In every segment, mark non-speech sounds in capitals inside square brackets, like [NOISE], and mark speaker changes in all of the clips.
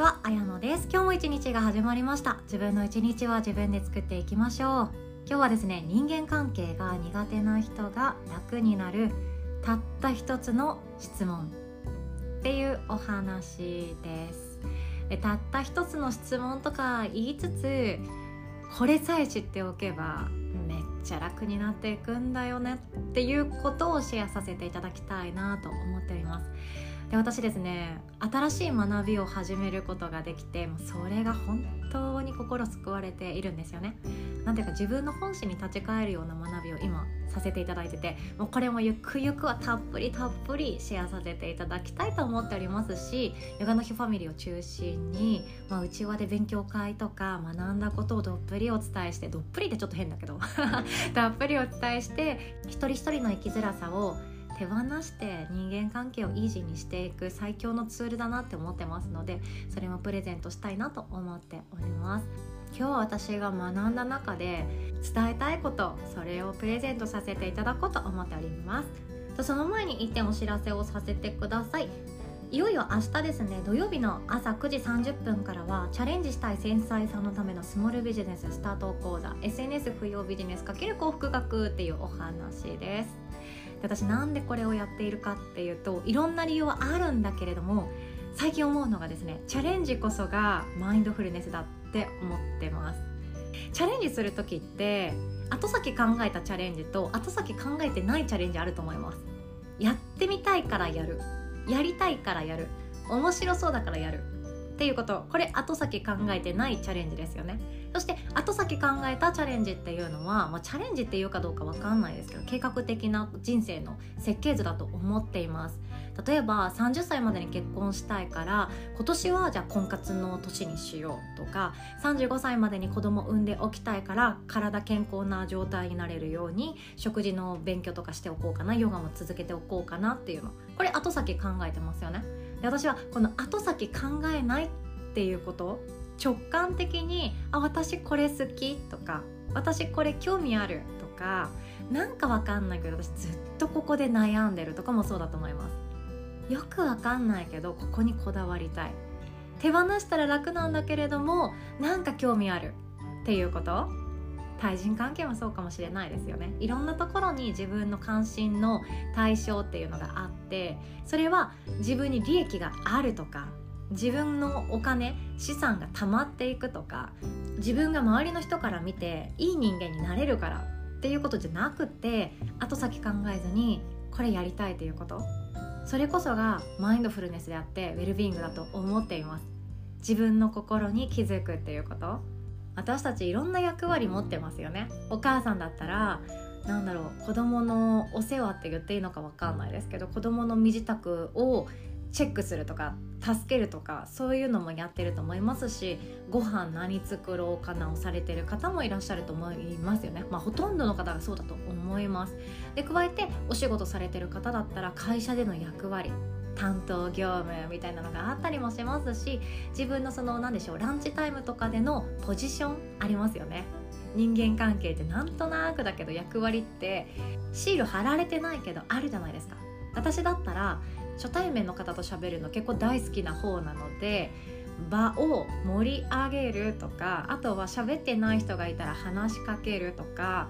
Speaker 1: ちは、あやのです。今日も一日が始まりました。自分の一日は自分で作っていきましょう。今日はですね人間関係が苦手な人が楽になるたった一つの質問。っていうお話です。でたった一つの質問とか言いつつこれさえ知っておけばめっちゃ楽になっていくんだよねっていうことをシェアさせていただきたいなと思っております。で私ですね新しい学びを始めることができてもうそれが本当に心救われているんですよね。なんていうか自分の本心に立ち返るような学びを今させていただいててもうこれもゆくゆくはたっぷりたっぷりシェアさせていただきたいと思っておりますしヨガの日ファミリーを中心に、まあ、内輪で勉強会とか学んだことをどっぷりお伝えしてどっぷりってちょっと変だけど [LAUGHS] たっぷりお伝えして一人一人の生きづらさを手放して人間関係をイージーにしていく最強のツールだなって思ってますのでそれもプレゼントしたいなと思っております。今日私が学んだ中で伝えたいことそれをプレゼントさせていただこうと思っております。その前に1点お知らせをさせてください。いよいよ明日ですね。土曜日の朝9時30分からはチャレンジしたい繊細さんのためのスモールビジネススタート講座 SNS 不要ビジネス×幸福学っていうお話です。私なんでこれをやっているかっていうといろんな理由はあるんだけれども最近思うのがですねチャレンジこそがマインドフルネスだって思ってます。チャレンジする時って後先考えたチャレンジと後先考えてないチャレンジあると思います。やってみたいからやる。やりたいからやる。面白そうだからやる。っていうこと。これ後先考えてないチャレンジですよね。そして後先考えたチャレンジっていうのは、まあ、チャレンジっていうかどうか分かんないですけど計画的な人生の設計図だと思っています。例えば30歳までに結婚したいから今年はじゃあ婚活の年にしようとか35歳までに子供産んでおきたいから体健康な状態になれるように食事の勉強とかしておこうかなヨガも続けておこうかなっていうの。これ後先考えてますよね。で私はこの後先考えないっていうこと直感的に「あ私これ好き」とか「私これ興味ある」とかなんかわかんないけど私ずっとここで悩んでるとかもそうだと思います。よくわかんないけどここにこだわりたい。手放したら楽なんだけれどもなんか興味ある。っていうこと？対人関係もそうかもしれないですよね。いろんなところに自分の関心の対象っていうのがあってそれは自分に利益があるとか自分のお金資産が溜まっていくとか自分が周りの人から見ていい人間になれるからっていうことじゃなくて後先考えずにこれやりたいということ。それこそがマインドフルネスであってウェルビーイングだと思っています。自分の心に気づくっていうこと。私たちいろんな役割持ってますよね。お母さんだったらなんだろう子供のお世話って言っていいのか分かんないですけど子供の身支度をチェックするとか助けるとかそういうのもやってると思いますしご飯何作ろうかなをされてる方もいらっしゃると思いますよね。まあほとんどの方がそうだと思います。で加えてお仕事されてる方だったら会社での役割担当業務みたいなのがあったりもしますし自分のその何でしょうランチタイムとかでのポジションありますよね。人間関係ってなんとなくだけど役割ってシール貼られてないけどあるじゃないですか。私だったら初対面の方と喋るの結構大好きな方なので場を盛り上げるとかあとは喋ってない人がいたら話しかけるとか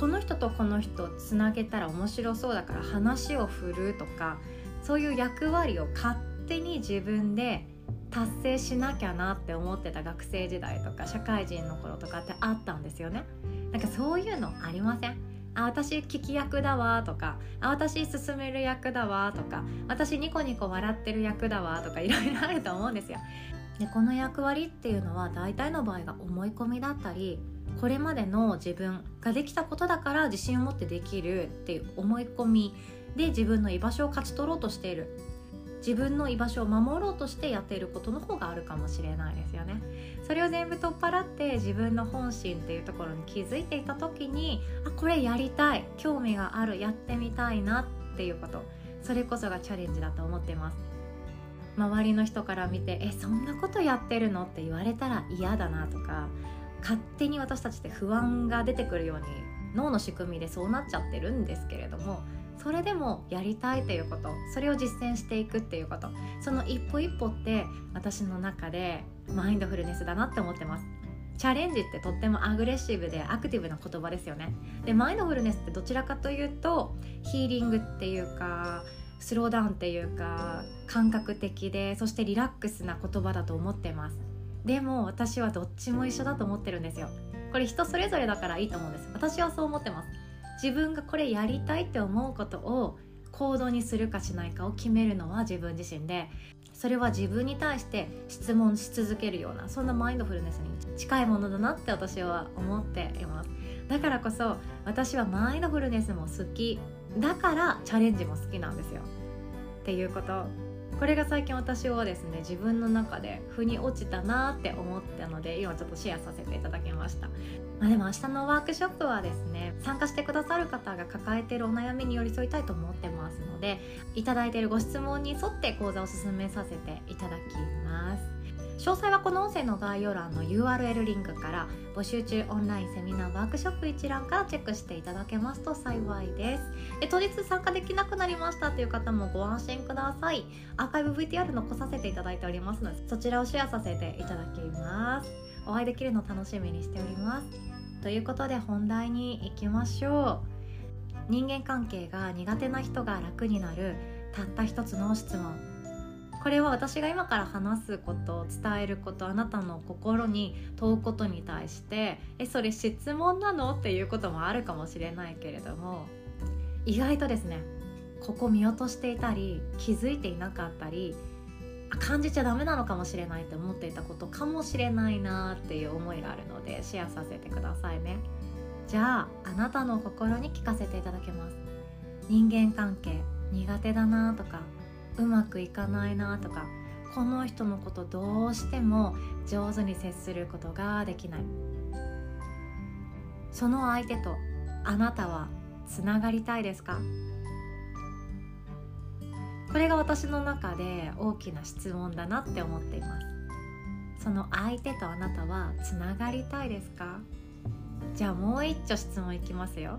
Speaker 1: この人とこの人つなげたら面白そうだから話を振るとかそういう役割を勝手に自分で達成しなきゃなって思ってた学生時代とか社会人の頃とかってあったんですよね。なんかそういうのありません？あ私聞き役だわとかあ私進める役だわとか私ニコニコ笑ってる役だわとか [LAUGHS] いろいろあると思うんですよ。でこの役割っていうのは大体の場合が思い込みだったりこれまでの自分ができたことだから自信を持ってできるっていう思い込みで自分の居場所を勝ち取ろうとしている。自分の居場所を守ろうとしてやっていることの方があるかもしれないですよねそれを全部取っ払って自分の本心っていうところに気づいていた時にあこれやりたい興味があるやってみたいなっていうことそれこそがチャレンジだと思ってます周りの人から見て「えそんなことやってるの?」って言われたら嫌だなとか勝手に私たちって不安が出てくるように脳の仕組みでそうなっちゃってるんですけれどもそれでもやりたいということそれを実践していくっていうことその一歩一歩って私の中でマインドフルネスだなって思ってます。チャレンジってとってもアグレッシブでアクティブな言葉ですよね。でマインドフルネスってどちらかというとヒーリングっていうかスローダウンっていうか感覚的でそしてリラックスな言葉だと思ってます。でも私はどっちも一緒だと思ってるんですよ。これ人それぞれだからいいと思うんです。私はそう思ってます。自分がこれやりたいって思うことを行動にするかしないかを決めるのは自分自身でそれは自分に対して質問し続けるようなそんなマインドフルネスに近いものだなって私は思っています。だからこそ私はマインドフルネスも好き。だからチャレンジも好きなんですよ。っていうこと。これが最近私はですね自分の中で腑に落ちたなって思ったので今ちょっとシェアさせていただきました、まあ、でも明日のワークショップはですね参加してくださる方が抱えているお悩みに寄り添いたいと思ってますのでいただいているご質問に沿って講座を進めさせていただきます。詳細はこの音声の概要欄の URL リンクから募集中オンラインセミナーワークショップ一覧からチェックしていただけますと幸いです。で当日参加できなくなりましたという方もご安心ください。アーカイブ VTR 残させていただいておりますのでそちらをシェアさせていただきます。お会いできるの楽しみにしております。ということで本題に行きましょう。人間関係が苦手な人が楽になるたった一つの質問。これは私が今から話すこと伝えることあなたの心に問うことに対してえそれ質問なの？っていうこともあるかもしれないけれども意外とですねここ見落としていたり気づいていなかったり感じちゃダメなのかもしれないって思っていたことかもしれないなっていう思いがあるのでシェアさせてくださいね。じゃああなたの心に聞かせていただきます。人間関係苦手だなとかうまくいかないなとかこの人のことどうしても上手に接することができない。その相手とあなたはつながりたいですか？これが私の中で大きな質問だなって思っています。その相手とあなたはつながりたいですか？じゃあもう一丁質問いきますよ。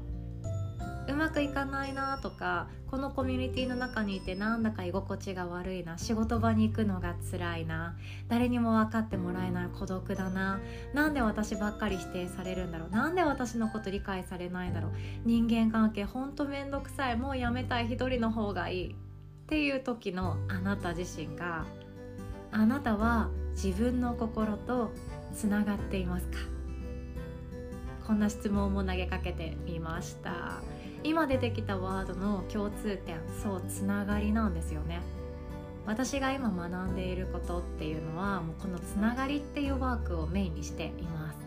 Speaker 1: うまくいかないなとかこのコミュニティの中にいてなんだか居心地が悪いな仕事場に行くのが辛いな誰にも分かってもらえない孤独だななんで私ばっかり否定されるんだろうなんで私のこと理解されないんだろう人間関係ほんとめんどくさいもうやめたい一人の方がいいっていう時のあなた自身があなたは自分の心とつながっていますか？こんな質問も投げかけてみました今出てきたワードの共通点そうつながりなんですよね。私が今学んでいることっていうのはもうこのつながりっていうワークをメインにしています。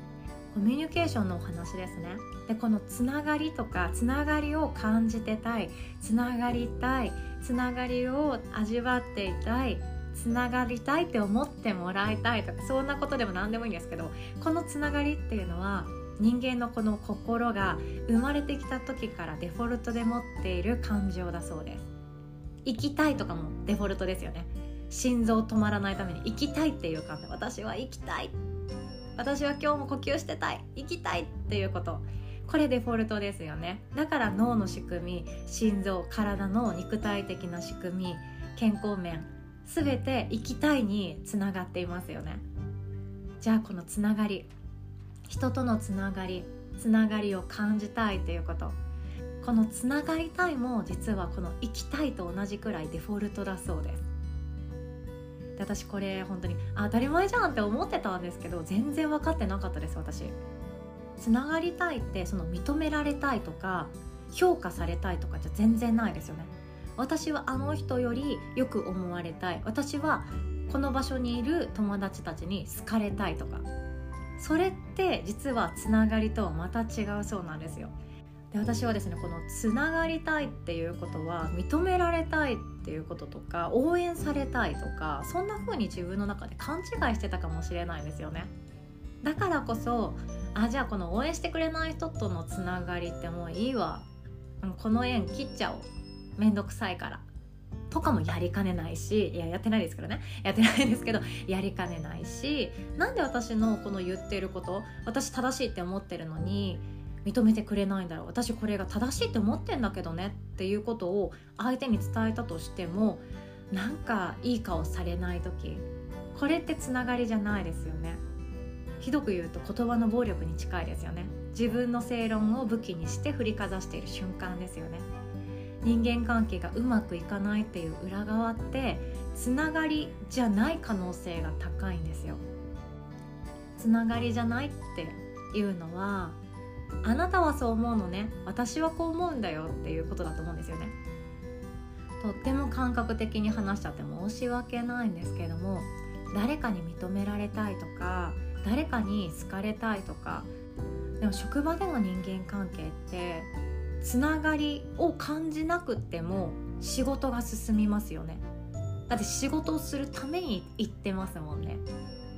Speaker 1: コミュニケーションのお話ですね。でこのつながりとかつながりを感じてたいつながりたいつながりを味わっていたいつながりたいって思ってもらいたいとかそんなことでも何でもいいんですけどこのつながりっていうのは人間のこの心が生まれてきた時からデフォルトで持っている感情だそうです。生きたいとかもデフォルトですよね。心臓止まらないために生きたいっていう感じ私は生きたい。私は今日も呼吸してたい。生きたいっていうこと。これデフォルトですよね。だから脳の仕組み心臓体の肉体的な仕組み健康面全て生きたいにつながっていますよね。じゃあこのつながり。人とのつながりつながりを感じたいということ。このつながりたいも実はこの生きたいと同じくらいデフォルトだそうです。で私これ本当に当たり前じゃんって思ってたんですけど全然分かってなかったです私。つながりたいってその認められたいとか評価されたいとかじゃ全然ないですよね。私はあの人よりよく思われたい。私はこの場所にいる友達たちに好かれたいとか。それって実はつながりとはまた違うそうなんですよ。で私はですねこのつながりたいっていうことは認められたいっていうこととか応援されたいとかそんな風に自分の中で勘違いしてたかもしれないんですよね。だからこそあじゃあこの応援してくれない人とのつながりってもういいわ。この縁切っちゃおう。めんどくさいから。とかもやりかねないしいややってないですけどね。やってないですけどやりかねないしなんで私のこの言ってること私正しいって思ってるのに認めてくれないんだろう。私これが正しいって思ってんだけどねっていうことを相手に伝えたとしてもなんかいい顔されない時これってつながりじゃないですよね。ひどく言うと言葉の暴力に近いですよね。自分の正論を武器にして振りかざしている瞬間ですよね。人間関係がうまくいかないっていう裏側ってつながりじゃない可能性が高いんですよ。つながりじゃないっていうのはあなたはそう思うのね。私はこう思うんだよっていうことだと思うんですよね。とっても感覚的に話しちゃって申し訳ないんですけども誰かに認められたいとか誰かに好かれたいとかでも職場での人間関係ってつながりを感じなくても仕事が進みますよね。だって仕事をするために行ってますもんね。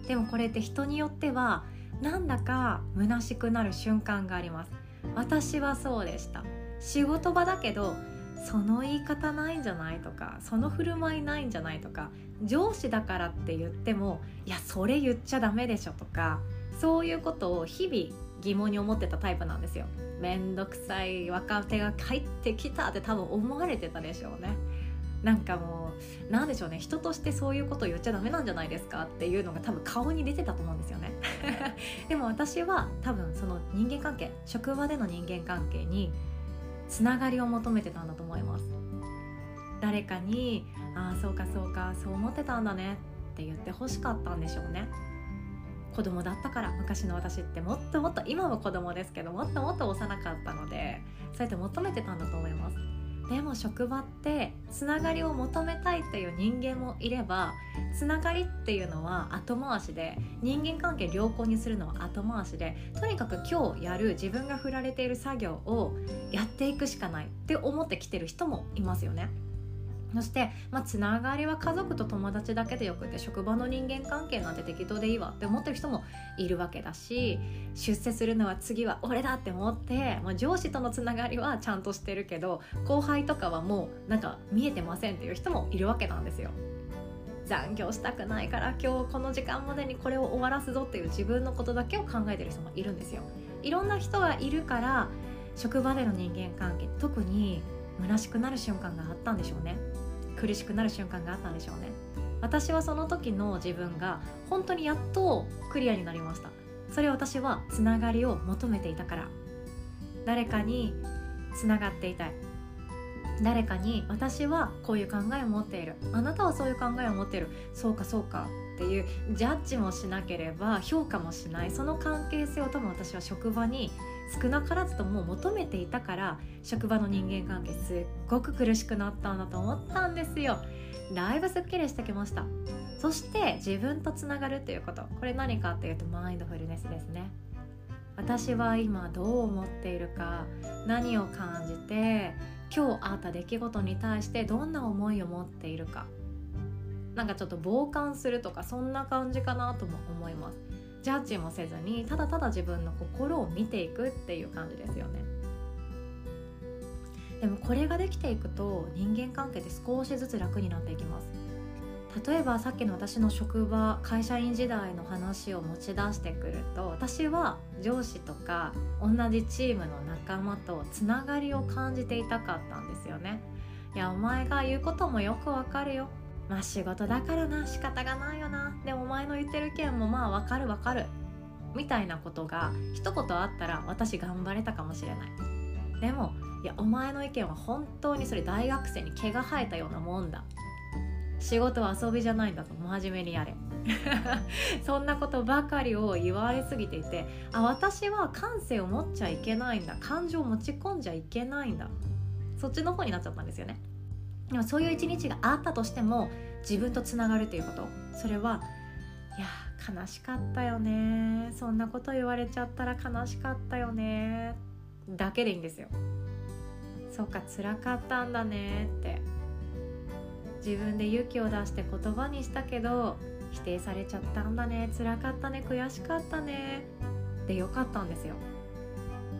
Speaker 1: でもこれって人によってはなんだか虚しくなる瞬間があります。私はそうでした。仕事場だけどその言い方ないんじゃないとかその振る舞いないんじゃないとか上司だからって言ってもいやそれ言っちゃダメでしょとかそういうことを日々疑問に思ってたタイプなんですよ。めんどくさい若手が帰ってきたって多分思われてたでしょうね。なんかもうなんでしょうね。人としてそういうことを言っちゃダメなんじゃないですかっていうのが多分顔に出てたと思うんですよね。[LAUGHS] でも私は多分その人間関係職場での人間関係につながりを求めてたんだと思います。誰かに「ああそうかそうかそう思ってたんだね」って言ってほしかったんでしょうね。子供だったから昔の私ってもっともっと今も子供ですけどもっともっと幼かったのでそうやって求めてたんだと思いますでも職場ってつながりを求めたいっていう人間もいればつながりっていうのは後回しで人間関係良好にするのは後回しでとにかく今日やる自分が振られている作業をやっていくしかないって思ってきてる人もいますよね。そして、まあ、つながりは家族と友達だけでよくて職場の人間関係なんて適当でいいわって思ってる人もいるわけだし出世するのは次は俺だって思って、まあ、上司とのつながりはちゃんとしてるけど後輩とかはもうなんか見えてませんっていう人もいるわけなんですよ。残業したくないから今日この時間までにこれを終わらすぞっていう自分のことだけを考えてる人もいるんですよ。いろんな人がいるから職場での人間関係特に虚しくなる瞬間があったんでしょうね。苦しくなる瞬間があったんでしょうね。私はその時の自分が本当にやっとクリアになりました。それ私はつながりを求めていたから。誰かにつながっていたい。誰かに私はこういう考えを持っている。あなたはそういう考えを持っている。そうかそうかっていうジャッジもしなければ評価もしない。その関係性を多分私は職場に少なからずとも求めていたから職場の人間関係すっごく苦しくなったんだと思ったんですよ。だいぶすっきりしてきました。そして自分とつながるということ。これ何かっていうとマインドフルネスですね。私は今どう思っているか何を感じて今日あった出来事に対してどんな思いを持っているか。なんかちょっと傍観するとかそんな感じかなとも思います。ジャッジもせずにただただ自分の心を見ていくっていう感じですよね。でもこれができていくと人間関係って少しずつ楽になっていきます。例えばさっきの私の職場会社員時代の話を持ち出してくると私は上司とか同じチームの仲間とつながりを感じていたかったんですよね。いやお前が言うこともよくわかるよ。まあ仕事だからな仕方がないよな。でもお前の言ってる意見もまあわかるわかる。みたいなことが一言あったら私頑張れたかもしれない。でもいやお前の意見は本当にそれ大学生に毛が生えたようなもんだ。仕事は遊びじゃないんだと真面目にやれ。[LAUGHS] そんなことばかりを言われすぎていてあ私は感性を持っちゃいけないんだ。感情を持ち込んじゃいけないんだ。そっちの方になっちゃったんですよね。でもそういう一日があったとしても自分とつながるということ。それはいや悲しかったよね。そんなこと言われちゃったら悲しかったよね。だけでいいんですよ。そうか辛かったんだね。って。自分で勇気を出して言葉にしたけど否定されちゃったんだね。辛かったね。悔しかったね。でよかったんですよ。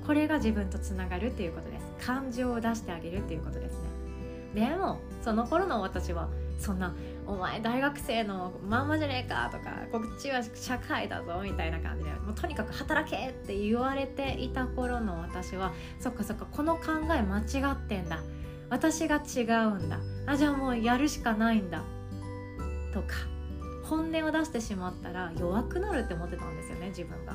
Speaker 1: これが自分とつながるっていうことです。感情を出してあげるっていうことです。でもその頃の私はそんな「お前大学生のまんまじゃねえか」とか「こっちは社会だぞ」みたいな感じでもうとにかく働けって言われていた頃の私はそっかそっかこの考え間違ってんだ。私が違うんだ。あじゃあもうやるしかないんだ。とか本音を出してしまったら弱くなるって思ってたんですよね自分が。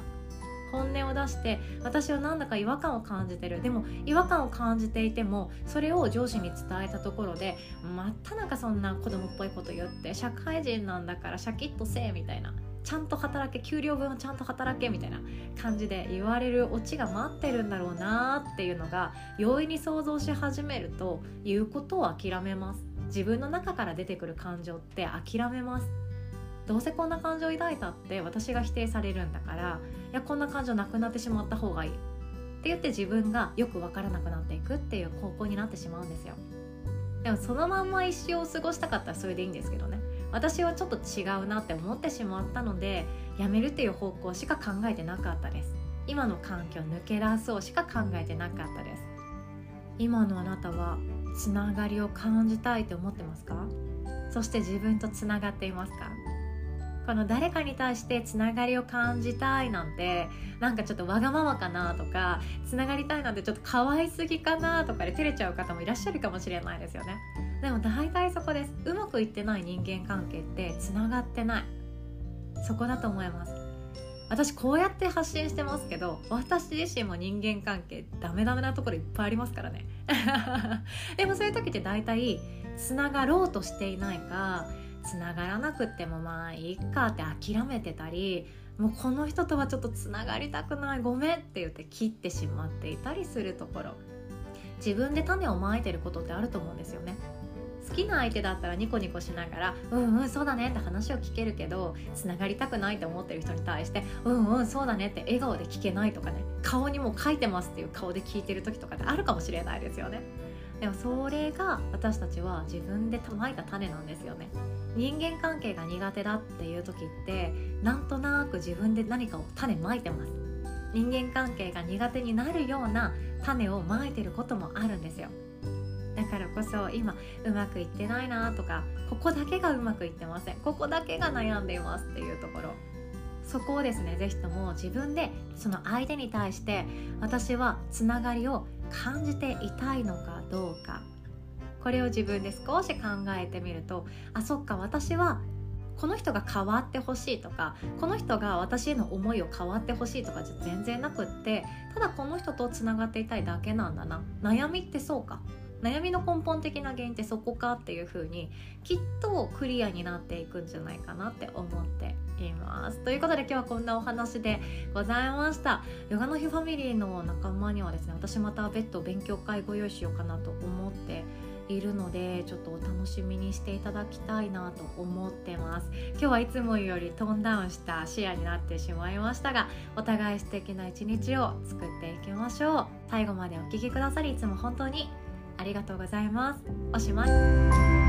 Speaker 1: 本音を出して私はなんだか違和感を感じてる。でも違和感を感じていてもそれを上司に伝えたところでまたなんかそんな子供っぽいこと言って社会人なんだからシャキッとせえみたいな。ちゃんと働け給料分はちゃんと働けみたいな感じで言われるオチが待ってるんだろうなっていうのが容易に想像し始めると言うことを諦めます。自分の中から出てくる感情って諦めます。どうせこんな感情を抱いたって私が否定されるんだからいやこんな感情なくなってしまった方がいい。って言って自分がよく分からなくなっていくっていう方向になってしまうんですよ。でもそのまんま一生を過ごしたかったらそれでいいんですけどね。私はちょっと違うなって思ってしまったのでやめるっていう方向しか考えてなかったです。今の環境抜け出そうしか考えてなかったです。今のあなたはつながりを感じたいと思ってますか？そして自分とつながっていますか？この誰かに対してつながりを感じたいなんてなんかちょっとわがままかなとかつながりたいなんてちょっと可愛すぎかなとかで照れちゃう方もいらっしゃるかもしれないですよね。でも大体そこです。うまくいってない人間関係ってつながってない。そこだと思います。私こうやって発信してますけど私自身も人間関係ダメダメなところいっぱいありますからね。[LAUGHS] でもそういう時って大体つながろうとしていないかつながらなくってもまあいいかって諦めてたりもうこの人とはちょっとつながりたくないごめんって言って切ってしまっていたりするところ。自分で種をまいてることってあると思うんですよね。好きな相手だったらニコニコしながら「うんうんそうだね」って話を聞けるけどつながりたくないって思ってる人に対して「うんうんそうだね」って笑顔で聞けないとかね顔にもう書いてますっていう顔で聞いてる時とかってあるかもしれないですよね。でもそれが私たちは自分でまいた種なんですよね。人間関係が苦手だっていう時ってなんとなく自分で何かを種まいてます。人間関係が苦手になるような種をまいてることもあるんですよ。だからこそ今うまくいってないなとかここだけがうまくいってません。ここだけが悩んでいますっていうところ。そこをですね是非とも自分でその相手に対して私はつながりを感じていたいのかどうか。これを自分で少し考えてみるとあそっか私はこの人が変わってほしいとかこの人が私への思いを変わってほしいとかじゃ全然なくってただこの人とつながっていたいだけなんだな。悩みってそうか。悩みの根本的な原因ってそこかっていう風にきっとクリアになっていくんじゃないかなって思っています。ということで今日はこんなお話でございました。ヨガの日ファミリーの仲間にはですね私また別途勉強会ご用意しようかなと思っているのでちょっとお楽しみにしていただきたいなと思ってます。今日はいつもよりトーンダウンした視野になってしまいましたがお互い素敵な一日を作っていきましょう。最後までお聴きくださりいつも本当にありがとうございます。おしまい。